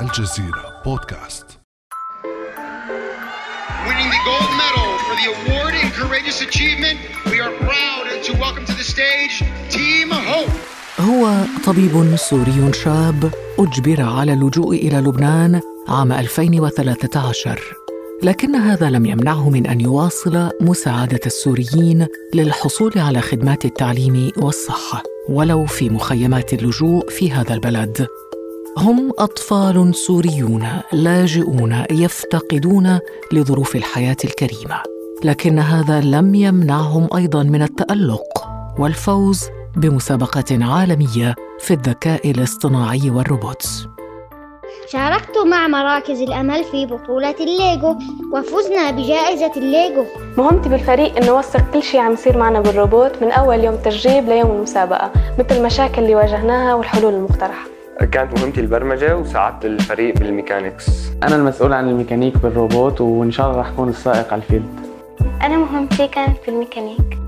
الجزيرة بودكاست. Winning the gold medal for the award in courageous achievement, we are proud to welcome to the stage Team Hope. هو طبيب سوري شاب أجبر على اللجوء إلى لبنان عام 2013 لكن هذا لم يمنعه من أن يواصل مساعدة السوريين للحصول على خدمات التعليم والصحة ولو في مخيمات اللجوء في هذا البلد. هم أطفال سوريون لاجئون يفتقدون لظروف الحياة الكريمة لكن هذا لم يمنعهم أيضا من التألق والفوز بمسابقة عالمية في الذكاء الاصطناعي وال robotics. شاركت مع مراكز الأمل في بطولة الليجو وفزنا بجائزة الليجو مهمتي بالفريق إنه اوثق كل شيء عم يصير معنا بالروبوت من أول يوم تدريب ليوم المسابقة مثل المشاكل اللي واجهناها والحلول المقترحة. كانت مهمتي البرمجة وساعدت الفريق بال mechanics أنا المسؤول عن الميكانيك بالروبوت وإن شاء الله رح أكون السائق على ال field. أنا مهمتي كانت في الميكانيك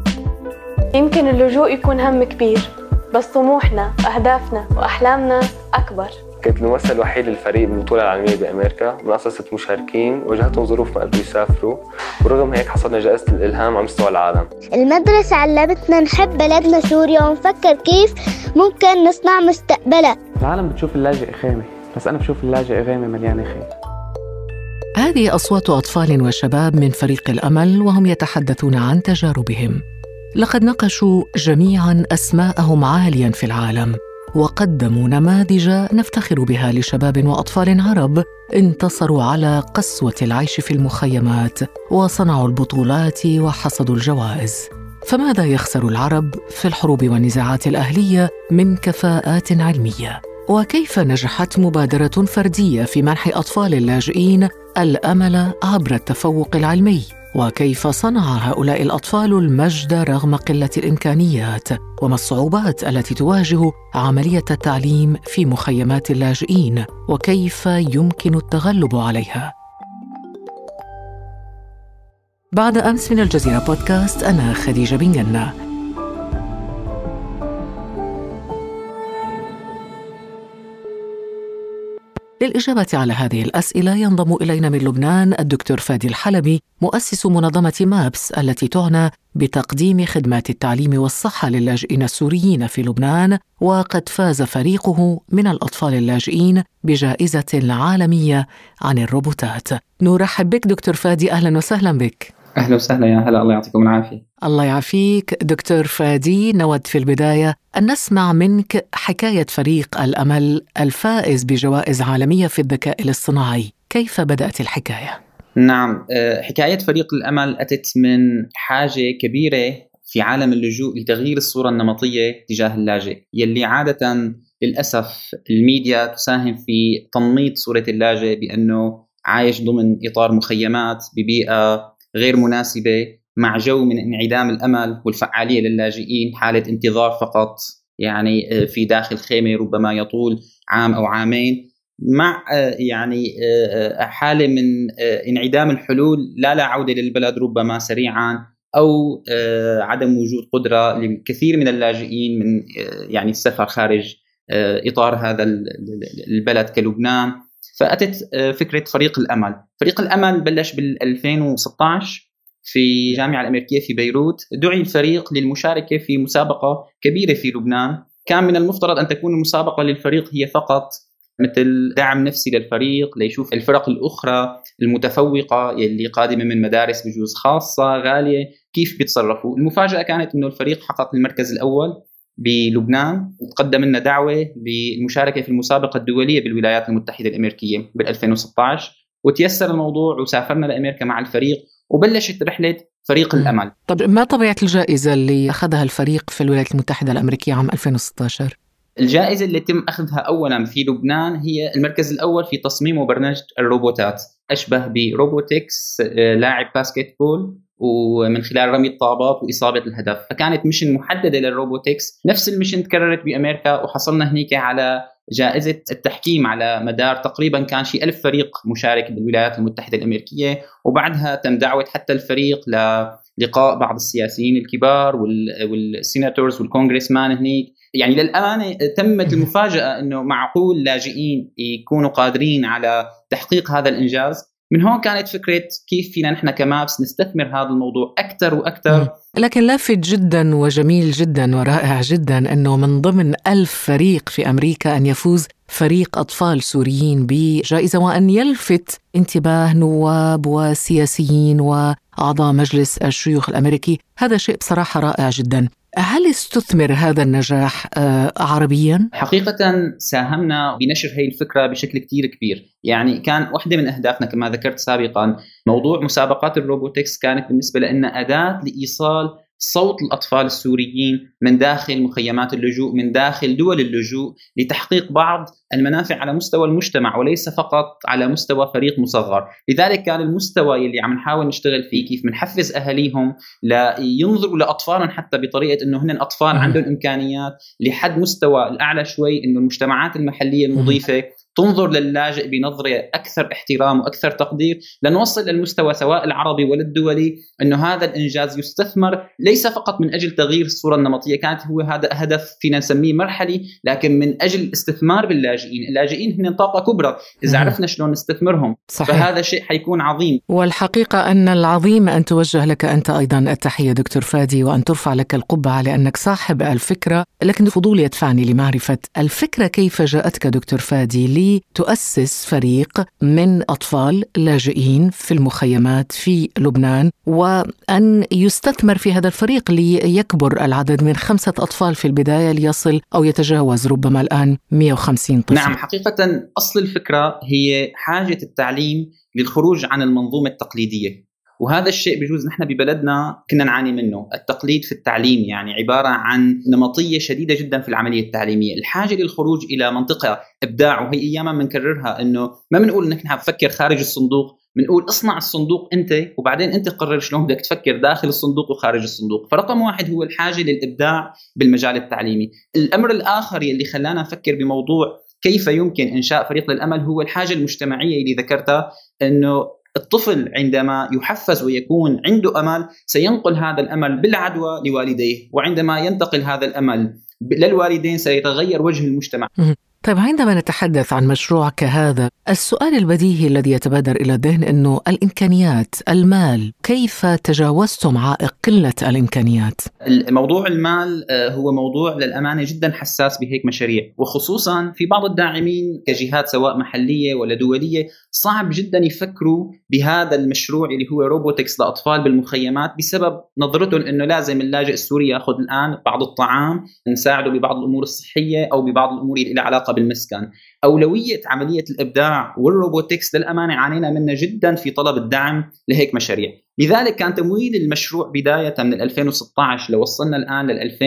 يمكن اللجوء يكون هم كبير بس طموحنا وأهدافنا وأحلامنا أكبر. كنت الممثل الوحيد للفريق بالبطولة العالمية بأمريكا من أصل ست مشاركين واجهتهم ظروف ما قدروا يسافروا ورغم هيك حصلنا جائزة الإلهام على مستوى العالم. المدرسة علمتنا نحب بلدنا سوريا ونفكر كيف ممكن نصنع مستقبلها. العالم بتشوف اللاجئ خيمة بس أنا بشوف اللاجئ غيمة مليانة خير هذه أصوات أطفال وشباب من فريق الأمل وهم يتحدثون عن تجاربهم. لقد نقشوا جميعا أسماءهم عاليا في العالم وقدموا نماذج نفتخر بها لشباب وأطفال عرب انتصروا على قسوة العيش في المخيمات وصنعوا البطولات وحصدوا الجوائز. فماذا يخسر العرب في الحروب والنزاعات الأهلية من كفاءات علمية؟ وكيف نجحت مبادرة فردية في منح أطفال اللاجئين الأمل عبر التفوق العلمي؟ وكيف صنع هؤلاء الأطفال المجد رغم قلة الإمكانيات وما الصعوبات التي تواجه عملية التعليم في مخيمات اللاجئين؟ وكيف يمكن التغلب عليها؟ بعد أمس من الجزيرة بودكاست أنا خديجة بن جنه للإجابة على هذه الأسئلة ينضم إلينا من لبنان الدكتور فادي الحلبي مؤسس منظمة مابس التي تعنى بتقديم خدمات التعليم والصحة للاجئين السوريين في لبنان وقد فاز فريقه من الأطفال اللاجئين بجائزة عالمية عن الروبوتات. نرحب بك دكتور فادي أهلا وسهلا بك. أهلا وسهلا يا هلا الله يعطيكم العافية. الله يعافيك. دكتور فادي نود في البداية أن نسمع منك حكاية فريق الأمل الفائز بجوائز عالمية في الذكاء الاصطناعي. كيف بدأت الحكاية؟ نعم آه، حكاية فريق الأمل أتت من حاجة كبيرة في عالم اللجوء لتغيير الصورة النمطية تجاه اللاجئ. يلي عادة للأسف الميديا تساهم في تنميط صورة اللاجئ بأنه عايش ضمن إطار مخيمات ببيئة غير مناسبة مع جو من انعدام الأمل والفعالية للاجئين حالة انتظار فقط يعني آه، في داخل خيمة ربما يطول عام أو عامين. مع آه، يعني آه، حالة من انعدام الحلول لا لا عودة للبلد ربما سريعا أو عدم وجود قدرة للكثير من اللاجئين من يعني السفر خارج إطار هذا البلد كلبنان. فأتت فكرة فريق الأمل، فريق الأمل بلش بال 2016 في الجامعة الأمريكية في بيروت، دعي الفريق للمشاركة في مسابقة كبيرة في لبنان، كان من المفترض أن تكون المسابقة للفريق هي فقط مثل دعم نفسي للفريق ليشوف الفرق الأخرى المتفوقة يلي قادمة من مدارس بجوز خاصة غالية كيف بيتصرفوا، المفاجأة كانت إنه الفريق حقق المركز الأول. بلبنان وتقدم لنا دعوة بالمشاركة في المسابقة الدولية بالولايات المتحدة الأمريكية بال 2016 وتيسر الموضوع وسافرنا لأمريكا مع الفريق وبلشت رحلة فريق الأمل. طب ما طبيعة الجائزة اللي أخذها الفريق في الولايات المتحدة الأمريكية عام 2016 الجائزة اللي تم أخذها اولا في لبنان هي المركز الأول في تصميم وبرمجه الروبوتات أشبه ب robotics آه، لاعب basketball ومن خلال رمي الطابات وإصابة الهدف. فكانت mission محددة لل robotics. نفس ال mission تكررت بأمريكا وحصلنا هنيك على جائزة التحكيم على مدار تقريبا كان شيء ألف فريق مشارك بالولايات المتحدة الأمريكية وبعدها تم دعوة حتى الفريق للقاء بعض السياسيين الكبار وال senators وال congressmen هنيك. يعني للامانه تمت المفاجأة إنه معقول لاجئين يكونوا قادرين على تحقيق هذا الإنجاز. من هون كانت فكرة كيف فينا نحن كمابس نستثمر هذا الموضوع أكثر وأكثر لكن لافت جدا وجميل جدا ورائع جدا أنه من ضمن ألف فريق في أمريكا أن يفوز فريق أطفال سوريين بجائزة وأن يلفت انتباه نواب وسياسيين وأعضاء مجلس الشيوخ الأمريكي، هذا شيء بصراحة رائع جدا. هل استثمر هذا النجاح آه، عربيا؟ حقيقة ساهمنا بنشر هي الفكرة بشكل كتير كبير يعني كان واحدة من أهدافنا كما ذكرت سابقا موضوع مسابقات الروبوتكس كانت بالنسبة لنا أداة لإيصال صوت الأطفال السوريين من داخل مخيمات اللجوء من داخل دول اللجوء لتحقيق بعض المنافع على مستوى المجتمع وليس فقط على مستوى فريق مصغر، لذلك كان المستوى اللي عم نحاول نشتغل فيه كيف بنحفز أهاليهم لينظروا لاطفالهم حتى بطريقة إنه هن أطفال عندهم إمكانيات لحد مستوى الأعلى شوي إنه المجتمعات المحلية المضيفه تنظر للاجئ بنظرة أكثر احترام وأكثر تقدير لنوصل للمستوى سواء العربي ولا الدولي أنه هذا الإنجاز يستثمر ليس فقط من أجل تغيير الصورة النمطية كانت هو هذا هدف فينا نسميه مرحلي لكن من أجل الاستثمار باللاجئين. اللاجئين هن طاقة كبرى إذا عرفنا شلون نستثمرهم. صحيح. فهذا شيء حيكون عظيم. والحقيقة أن العظيم أن توجه لك أنت أيضا التحية دكتور فادي وأن ترفع لك القبعة لأنك صاحب الفكرة لكن فضولي يدفعني لمعرفة الفكرة كيف جاءتك دكتور فادي؟ لتؤسس فريق من أطفال لاجئين في المخيمات في لبنان وأن يستثمر في هذا الفريق ليكبر العدد من خمسة أطفال في البداية ليصل أو يتجاوز ربما الآن 150 طفل. نعم حقيقة أصل الفكرة هي حاجة التعليم للخروج عن المنظومة التقليدية وهذا الشيء بجوز نحن ببلدنا كنا نعاني منه. التقليد في التعليم يعني عبارة عن نمطية شديدة جدا في العملية التعليمية. الحاجة للخروج إلى منطقة إبداع وهي أياما بنكررها أنه ما بنقول نحن بفكر خارج الصندوق بنقول اصنع الصندوق أنت وبعدين أنت قرر شلون بدك تفكر داخل الصندوق وخارج الصندوق. فرقم واحد هو الحاجة للإبداع بالمجال التعليمي. الأمر الآخر يلي خلانا نفكر بموضوع كيف يمكن إنشاء فريق للأمل هو الحاجة المجتمعية اللي ذكرتها إنه الطفل عندما يحفز ويكون عنده أمل سينقل هذا الأمل بالعدوى لوالديه وعندما ينتقل هذا الأمل للوالدين سيتغير وجه المجتمع. طيب عندما نتحدث عن مشروع كهذا السؤال البديهي الذي يتبادر إلى الذهن إنه الإمكانيات المال كيف تجاوزتم عائق قلة الإمكانيات؟ موضوع المال آه، هو موضوع للأمانة جدا حساس بهيك مشاريع وخصوصا في بعض الداعمين كجهات سواء محلية ولا دولية صعب جدا يفكروا بهذا المشروع اللي هو robotics لأطفال بالمخيمات بسبب نظرتهم إنه لازم اللاجئ السوري يأخذ الآن بعض الطعام نساعده ببعض الأمور الصحية أو ببعض الأمور اللي لها علاقة بالمسكن. أولوية عملية الإبداع وال robotics للأمانة عانينا منها جدا في طلب الدعم لهيك مشاريع. لذلك كان تمويل المشروع بداية من 2016 لو وصلنا الآن لل 2000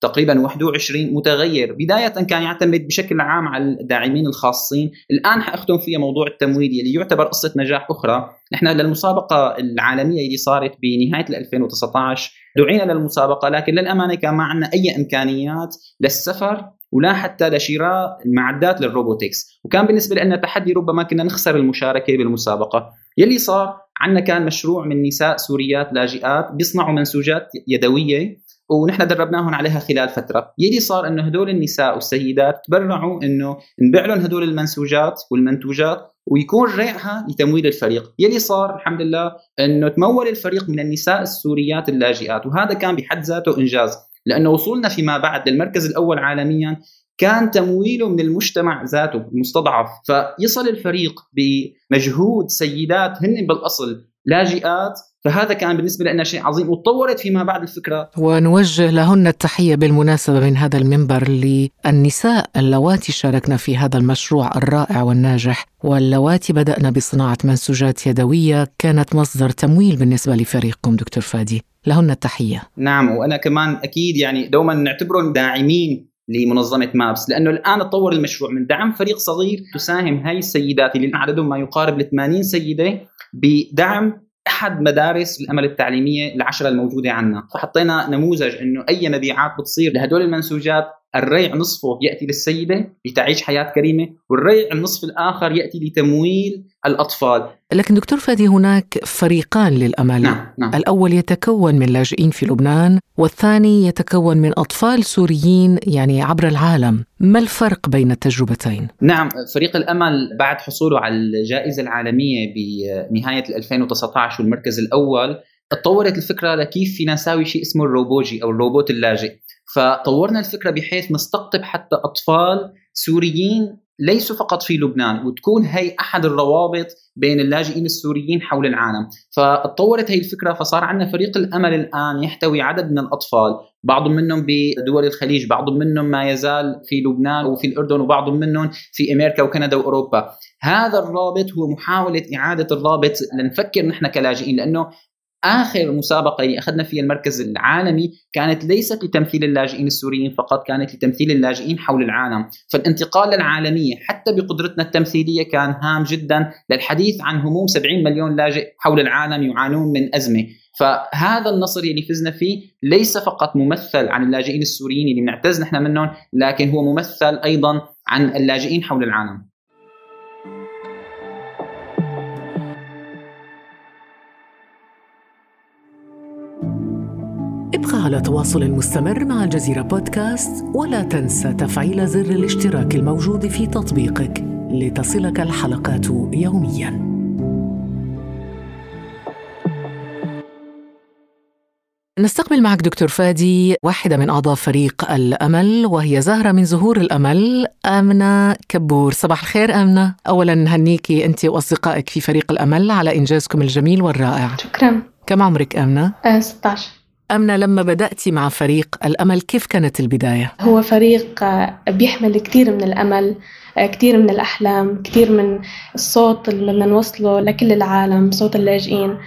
تقريبا 21 متغير. بداية كان يعتمد بشكل عام على الداعمين الخاصين. الآن حأختم فيها موضوع التمويل اللي يعتبر قصة نجاح أخرى. نحن للمسابقة العالمية اللي صارت بنهاية 2019 دعينا للمسابقة لكن للأمانة كان ما عندنا أي إمكانيات للسفر ولا حتى لشراء المعدات للروبوتكس. وكان بالنسبة لنا تحدي ربما كنا نخسر المشاركة بالمسابقة. يلي صار عندنا كان مشروع من نساء سوريات لاجئات بيصنعوا منسوجات يدوية ونحن دربناهم عليها خلال فترة، يلي صار إنه هدول النساء والسيدات تبرعوا إنه نبيع لهم هدول المنسوجات والمنتوجات ويكون ريعها لتمويل الفريق، يلي صار الحمد لله إنه تمول الفريق من النساء السوريات اللاجئات. وهذا كان بحد ذاته إنجاز، لأنه وصولنا فيما بعد للمركز الأول عالميا كان تمويله من المجتمع ذاته المستضعف فيصل الفريق بمجهود سيدات هن بالأصل لاجئات فهذا كان بالنسبة لنا شيء عظيم. وتطورت فيما بعد الفكرة. ونوجه لهن التحية بالمناسبة من هذا المنبر للنساء اللواتي شاركنا في هذا المشروع الرائع والناجح. واللواتي بدأنا بصناعة منسوجات يدوية كانت مصدر تمويل بالنسبة لفريقكم دكتور فادي. لهن التحية. نعم وأنا كمان أكيد يعني دوما نعتبرهم داعمين لمنظمة مابس لأنه الآن تطور المشروع من دعم فريق صغير تساهم هاي السيدات اللي عددهم ما يقارب ل 80 سيدة بدعم أحد مدارس الأمل التعليمية العشرة الموجودة عندنا فحطينا نموذج إنه أي مبيعات بتصير لهدول المنسوجات الريع نصفه يأتي للسيدة لتعيش حياة كريمة والريع النصف الآخر يأتي لتمويل الأطفال. لكن دكتور فادي هناك فريقان للأمل. نعم نعم. الأول يتكون من لاجئين في لبنان والثاني يتكون من أطفال سوريين يعني عبر العالم. ما الفرق بين التجربتين؟ نعم فريق الأمل بعد حصوله على الجائزة العالمية بنهاية 2019 والمركز الأول تطورت الفكرة لكيف فينا نساوي شيء اسمه الروبوجي أو الروبوت اللاجئ. فطورنا الفكرة بحيث نستقطب حتى أطفال سوريين ليسوا فقط في لبنان وتكون هي أحد الروابط بين اللاجئين السوريين حول العالم. فتطورت هي الفكرة فصار عندنا فريق الأمل الآن يحتوي عدد من الأطفال بعض منهم بدول الخليج بعض منهم ما يزال في لبنان وفي الأردن وبعض منهم في أمريكا وكندا وأوروبا. هذا الرابط هو محاولة إعادة الرابط لنفكر نحن كلاجئين لأنه آخر مسابقة اللي أخذنا فيها المركز العالمي كانت ليست لتمثيل اللاجئين السوريين فقط كانت لتمثيل اللاجئين حول العالم. فالانتقال للعالميه حتى بقدرتنا التمثيلية كان هام جدا للحديث عن هموم 70 مليون لاجئ حول العالم يعانون من أزمة. فهذا النصر اللي فزنا فيه ليس فقط ممثل عن اللاجئين السوريين اللي بنعتز نحن منهم لكن هو ممثل أيضا عن اللاجئين حول العالم. على تواصل مستمر مع الجزيرة بودكاست ولا تنسى تفعيل زر الاشتراك الموجود في تطبيقك لتصلك الحلقات يومياً. نستقبل معك دكتور فادي واحدة من أعضاء فريق الأمل وهي زهرة من زهور الأمل آمنة كبور. صباح الخير آمنة. أولا نهنيكي أنت وأصدقائك في فريق الأمل على إنجازكم الجميل والرائع. شكرا. كم عمرك آمنة؟ آه 16 أمنة لما بدأتي مع فريق الأمل كيف كانت البداية؟ هو فريق آه، بيحمل كثير من الأمل آه، كثير من الأحلام كثير من الصوت اللي بدنا نوصله لكل العالم صوت اللاجئين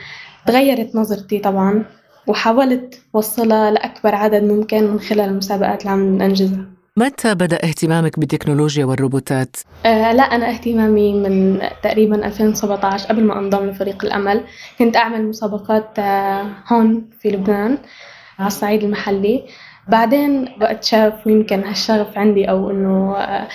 تغيرت نظرتي طبعا وحاولت وصلها لأكبر عدد ممكن من خلال المسابقات اللي عم ننجزها متى بدأ اهتمامك بالتكنولوجيا والروبوتات؟ آه لا أنا اهتمامي من تقريبا 2017 قبل ما أنضم لفريق الأمل. كنت أعمل مسابقات آه هون في لبنان على الصعيد المحلي. بعدين وقت شاف يمكن هالشغف عندي أو إنه آه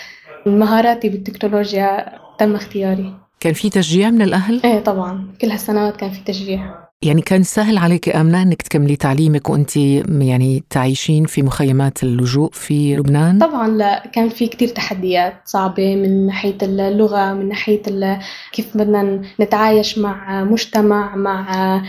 مهاراتي بالتكنولوجيا تم اختياري. كان في تشجيع من الأهل؟ إيه طبعا. كل هالسنوات كان في تشجيع. يعني كان سهل عليك آمنة أنك تكملي تعليمك وأنت يعني تعيشين في مخيمات اللجوء في لبنان؟ طبعا لا كان في كتير تحديات صعبة من ناحية اللغة من ناحية كيف بدنا نتعايش مع مجتمع مع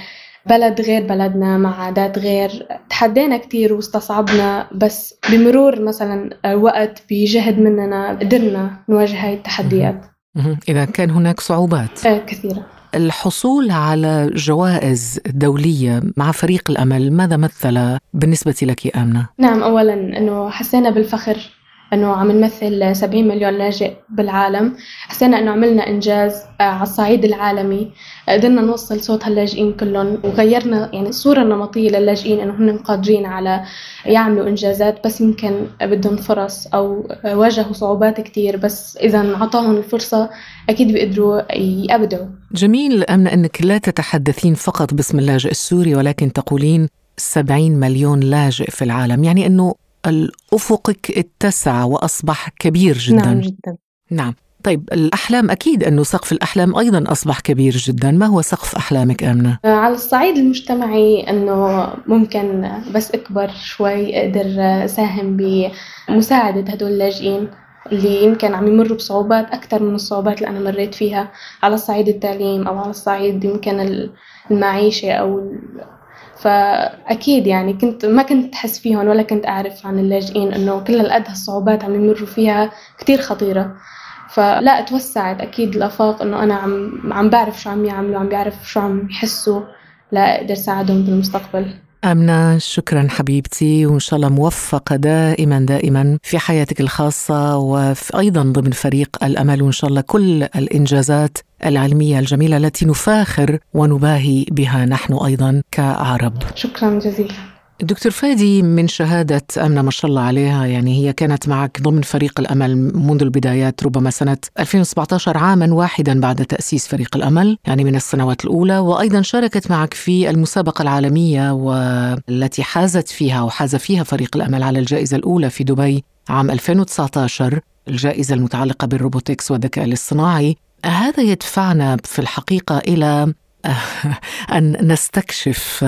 بلد غير بلدنا مع عادات غير. تحدينا كتير واستصعبنا بس بمرور مثلا وقت بجهد مننا قدرنا نواجه هاي التحديات. إذا كان هناك صعوبات؟ آه، كثيرة الحصول على جوائز دولية مع فريق الأمل ماذا مثل بالنسبة لك آمنة؟ نعم أولا أنه حسينا بالفخر أنه عم نمثل 70 مليون لاجئ بالعالم. حسينا أنه عملنا إنجاز آه، على الصعيد العالمي. قدرنا نوصل صوت هاللاجئين كلهم وغيرنا يعني الصورة النمطية للاجئين أنه هن قادرين على يعملوا إنجازات. بس يمكن بدهم فرص أو واجهوا صعوبات كتير. بس إذا انعطاهم الفرصة أكيد بيقدروا يبدعوا جميل أمنة أنك لا تتحدثين فقط باسم اللاجئ السوري ولكن تقولين 70 مليون لاجئ في العالم. يعني أنه الأفقك اتسع وأصبح كبير جدا. نعم جدا. نعم. طيب الأحلام أكيد أنه سقف الأحلام أيضا أصبح كبير جدا. ما هو سقف أحلامك آمنة؟ على الصعيد المجتمعي أنه ممكن بس أكبر شوي أقدر أساهم بمساعدة هدول اللاجئين اللي يمكن عم يمروا بصعوبات أكثر من الصعوبات اللي أنا مريت فيها. على الصعيد التعليم أو على الصعيد يمكن المعيشة أو ال... فأكيد يعني كنت ما كنت احس فيهم ولا كنت أعرف عن اللاجئين إنه كل هالقد هالصعوبات عم يمروا فيها كثير خطيرة. فلا توسعت أكيد الافاق إنه أنا عم عم بعرف شو عم يعملوا عم بعرف شو عم يحسوا لا أقدر ساعدهم بالمستقبل. آمنة شكرا حبيبتي وإن شاء الله موفقة دائما دائما في حياتك الخاصة وأيضا ضمن فريق الأمل وإن شاء الله كل الإنجازات العلمية الجميلة التي نفاخر ونباهي بها نحن أيضا كعرب شكرا جزيلا. دكتور فادي من شهادة أمنة ما شاء الله عليها يعني هي كانت معك ضمن فريق الأمل منذ البدايات ربما سنة 2017 عاما واحدا بعد تأسيس فريق الأمل يعني من السنوات الأولى وأيضا شاركت معك في المسابقة العالمية والتي حازت فيها وحاز فيها فريق الأمل على الجائزة الأولى في دبي عام 2019 الجائزة المتعلقة بال robotics والذكاء الاصطناعي. هذا يدفعنا في الحقيقة إلى أن نستكشف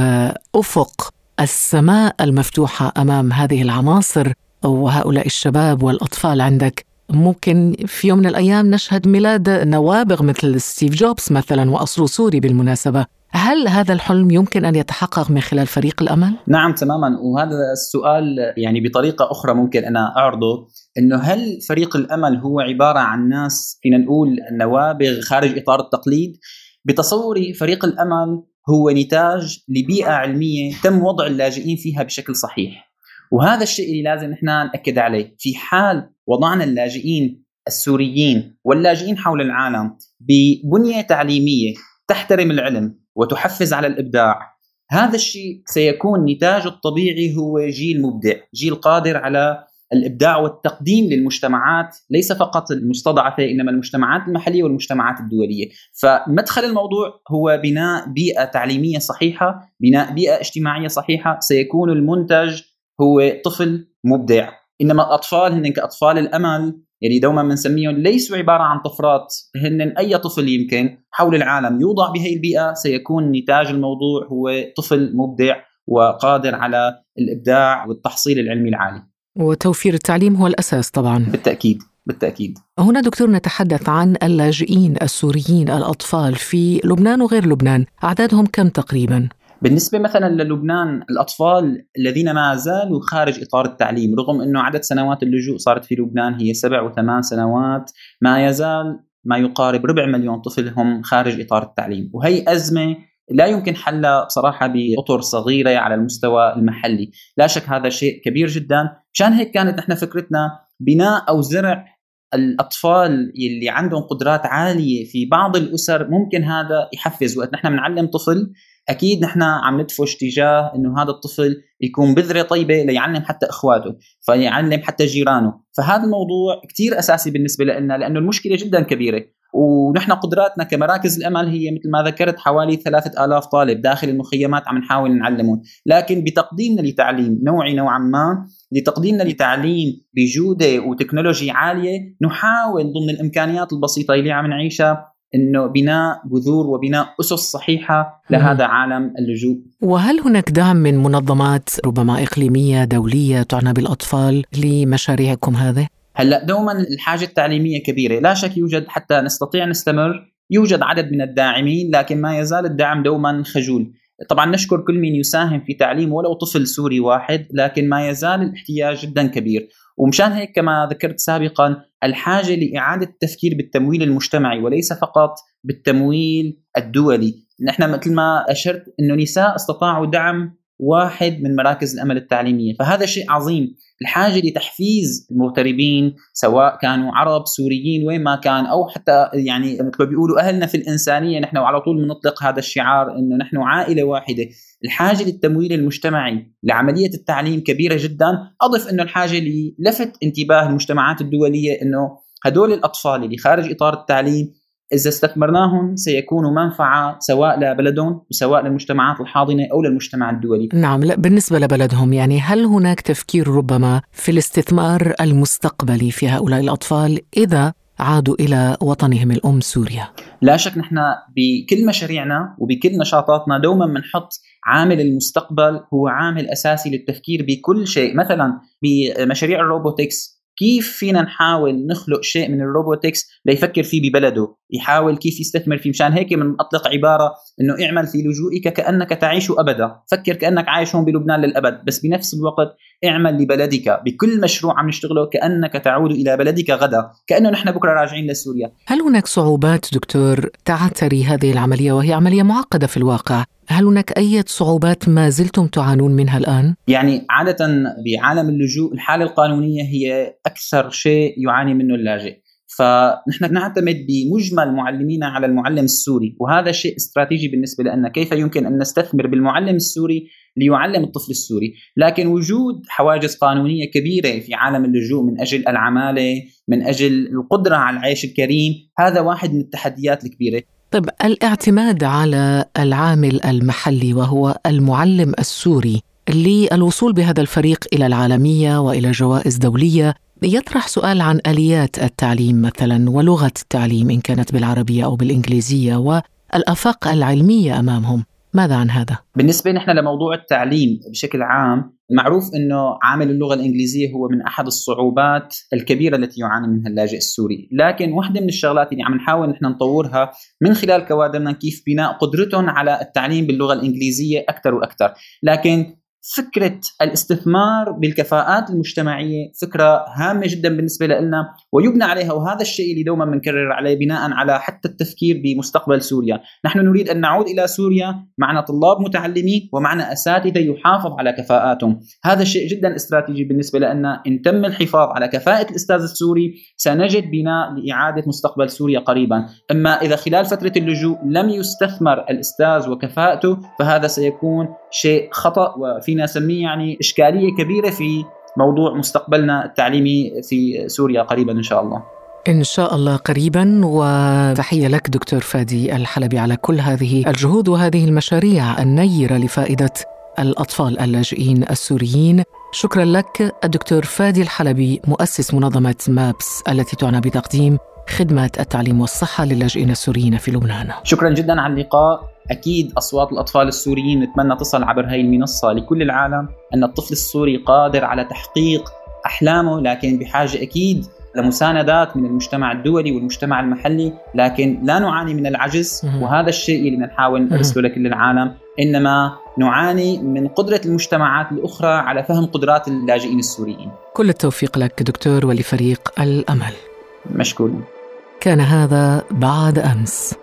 أفق السماء المفتوحة أمام هذه العناصر وهؤلاء الشباب والأطفال عندك ممكن في يوم من الأيام نشهد ميلاد نوابغ مثل ستيف جوبز مثلا وأصله سوري بالمناسبة هل هذا الحلم يمكن أن يتحقق من خلال فريق الأمل؟ نعم تماما وهذا السؤال يعني بطريقة أخرى ممكن أنا أعرضه إنه هل فريق الأمل هو عبارة عن ناس فينا نقول نوابغ خارج إطار التقليد؟ بتصوري فريق الأمل هو نتاج لبيئة علمية تم وضع اللاجئين فيها بشكل صحيح. وهذا الشيء اللي لازم نحن نأكد عليه، في حال وضعنا اللاجئين السوريين واللاجئين حول العالم ببنية تعليمية تحترم العلم وتحفز على الإبداع هذا الشيء سيكون نتاجه الطبيعي هو جيل مبدع جيل قادر على الإبداع والتقديم للمجتمعات ليس فقط المستضعفة إنما المجتمعات المحلية والمجتمعات الدولية، فمدخل الموضوع هو بناء بيئة تعليمية صحيحة، بناء بيئة اجتماعية صحيحة، سيكون المنتج هو طفل مبدع، إنما الأطفال هن كأطفال الأمل يلي دوما بنسميهم ليسوا عبارة عن طفرات. هن أي طفل يمكن حول العالم يوضع بهي البيئة سيكون نتاج الموضوع هو طفل مبدع وقادر على الإبداع والتحصيل العلمي العالي. وتوفير التعليم هو الأساس طبعا. بالتأكيد بالتأكيد. هنا دكتور نتحدث عن اللاجئين السوريين الأطفال في لبنان وغير لبنان، أعدادهم كم تقريبا؟ بالنسبة مثلا للبنان الأطفال الذين ما زالوا خارج إطار التعليم رغم أنه عدد سنوات اللجوء صارت في لبنان هي سبع وثمان سنوات ما يزال ما يقارب ربع مليون طفل هم خارج إطار التعليم وهي أزمة لا يمكن حلها بصراحة بأطر صغيرة على المستوى المحلي. لا شك هذا شيء كبير جدا. مشان هيك كانت نحن فكرتنا بناء أو زرع الأطفال اللي عندهم قدرات عالية في بعض الأسر ممكن هذا يحفز. وقت نحن بنعلم طفل أكيد نحن عم ندفش تجاه إنه هذا الطفل يكون بذرة طيبة ليعلم حتى إخواته فيعلم حتى جيرانه. فهذا الموضوع كثير أساسي بالنسبة لنا لأنه المشكلة جدا كبيرة. ونحن قدراتنا كمراكز الأمل هي مثل ما ذكرت حوالي 3000 طالب داخل المخيمات عم نحاول نعلمهم لكن بتقديمنا لتعليم نوعي نوعا ما لتقديمنا لتعليم بجودة وتكنولوجي عالية نحاول ضمن الإمكانيات البسيطة اللي عم نعيشها إنه بناء بذور وبناء أسس صحيحة لهذا عالم اللجوء. وهل هناك دعم من منظمات ربما إقليمية دولية تعنى بالأطفال لمشاريعكم هذه؟ هلأ دوما الحاجة التعليمية كبيرة، لا شك يوجد حتى نستطيع نستمر يوجد عدد من الداعمين لكن ما يزال الدعم دوما خجول. طبعا نشكر كل من يساهم في تعليم ولو طفل سوري واحد لكن ما يزال الاحتياج جدا كبير. ومشان هيك كما ذكرت سابقا الحاجة لإعادة التفكير بالتمويل المجتمعي وليس فقط بالتمويل الدولي، نحن مثل ما أشرت إنه نساء استطاعوا دعم واحد من مراكز الأمل التعليمية، فهذا شيء عظيم، الحاجة لتحفيز المغتربين سواء كانوا عرب سوريين وين ما كان أو حتى يعني مثل ما بيقولوا أهلنا في الإنسانية نحن وعلى طول بنطلق هذا الشعار إنه نحن عائلة واحدة، الحاجة للتمويل المجتمعي لعملية التعليم كبيرة جدا، أضف إنه الحاجة للفت انتباه المجتمعات الدولية إنه هدول الأطفال اللي خارج إطار التعليم إذا استثمرناهم سيكونوا منفعة سواء لبلدهم وسواء للمجتمعات الحاضنة أو للمجتمع الدولي. نعم لا بالنسبة لبلدهم يعني هل هناك تفكير ربما في الاستثمار المستقبلي في هؤلاء الأطفال إذا عادوا إلى وطنهم الأم سوريا؟ لا شك نحن بكل مشاريعنا وبكل نشاطاتنا دوما بنحط عامل المستقبل هو عامل أساسي للتفكير بكل شيء. مثلا بمشاريع ال robotics كيف فينا نحاول نخلق شيء من ال robotics ليفكر فيه ببلده؟ يحاول كيف يستثمر فيه. مشان هيك من أطلق عبارة إنه اعمل في لجوئك كأنك تعيش أبدا. فكر كأنك عايش هون بلبنان للأبد. بس بنفس الوقت اعمل لبلدك. بكل مشروع عم نشتغله كأنك تعود إلى بلدك غدا. كأنه نحن بكرة راجعين لسوريا. هل هناك صعوبات دكتور تعتري هذه العملية وهي عملية معقدة في الواقع؟ هل هناك أي صعوبات ما زلتم تعانون منها الآن؟ يعني عادة بعالم اللجوء الحالة القانونية هي أكثر شيء يعاني منه اللاجئ. فنحن نعتمد بمجمل معلمينا على المعلم السوري وهذا شيء استراتيجي بالنسبة لنا كيف يمكن أن نستثمر بالمعلم السوري ليعلم الطفل السوري؟ لكن وجود حواجز قانونية كبيرة في عالم اللجوء من أجل العمالة من أجل القدرة على العيش الكريم هذا واحد من التحديات الكبيرة. طيب الاعتماد على العامل المحلي وهو المعلم السوري للوصول بهذا الفريق إلى العالمية وإلى جوائز دولية يطرح سؤال عن آليات التعليم مثلا ولغة التعليم إن كانت بالعربية أو بالإنجليزية والآفاق العلمية أمامهم. ماذا عن هذا؟ بالنسبة نحن لموضوع التعليم بشكل عام معروف أنه عامل اللغة الإنجليزية هو من أحد الصعوبات الكبيرة التي يعاني منها اللاجئ السوري. لكن واحدة من الشغلات اللي عم نحاول نحن نطورها من خلال كوادرنا كيف بناء قدرتهم على التعليم باللغة الإنجليزية أكثر وأكثر لكن فكرة الاستثمار بالكفاءات المجتمعية فكرة هامة جدا بالنسبة لنا ويبنى عليها وهذا الشيء اللي دوما بنكرر عليه بناء على حتى التفكير بمستقبل سوريا. نحن نريد أن نعود إلى سوريا معنا طلاب متعلمين ومعنا أساتذة يحافظ على كفاءاتهم. هذا الشيء جدا استراتيجي بالنسبة لنا إن تم الحفاظ على كفاءة الأستاذ السوري سنجد بناء لإعادة مستقبل سوريا قريبا. أما إذا خلال فترة اللجوء لم يستثمر الأستاذ وكفاءته فهذا سيكون شيء خطأ وفي فينا نسميه يعني إشكالية كبيرة في موضوع مستقبلنا التعليمي في سوريا قريبا إن شاء الله. إن شاء الله قريبا وتحية لك دكتور فادي الحلبي على كل هذه الجهود وهذه المشاريع النيرة لفائدة الأطفال اللاجئين السوريين. شكرا لك الدكتور فادي الحلبي مؤسس منظمة مابس التي تعنى بتقديم خدمة التعليم والصحة للاجئين السوريين في لبنان. شكرا جدا على اللقاء. أكيد أصوات الأطفال السوريين نتمنى تصل عبر هذه المنصة لكل العالم أن الطفل السوري قادر على تحقيق أحلامه لكن بحاجة أكيد لمساندات من المجتمع الدولي والمجتمع المحلي لكن لا نعاني من العجز وهذا الشيء اللي نحاول نرسله لكل العالم إنما نعاني من قدرة المجتمعات الأخرى على فهم قدرات اللاجئين السوريين. كل التوفيق لك دكتور ولفريق الأمل. مشكور. كان هذا بعد أمس.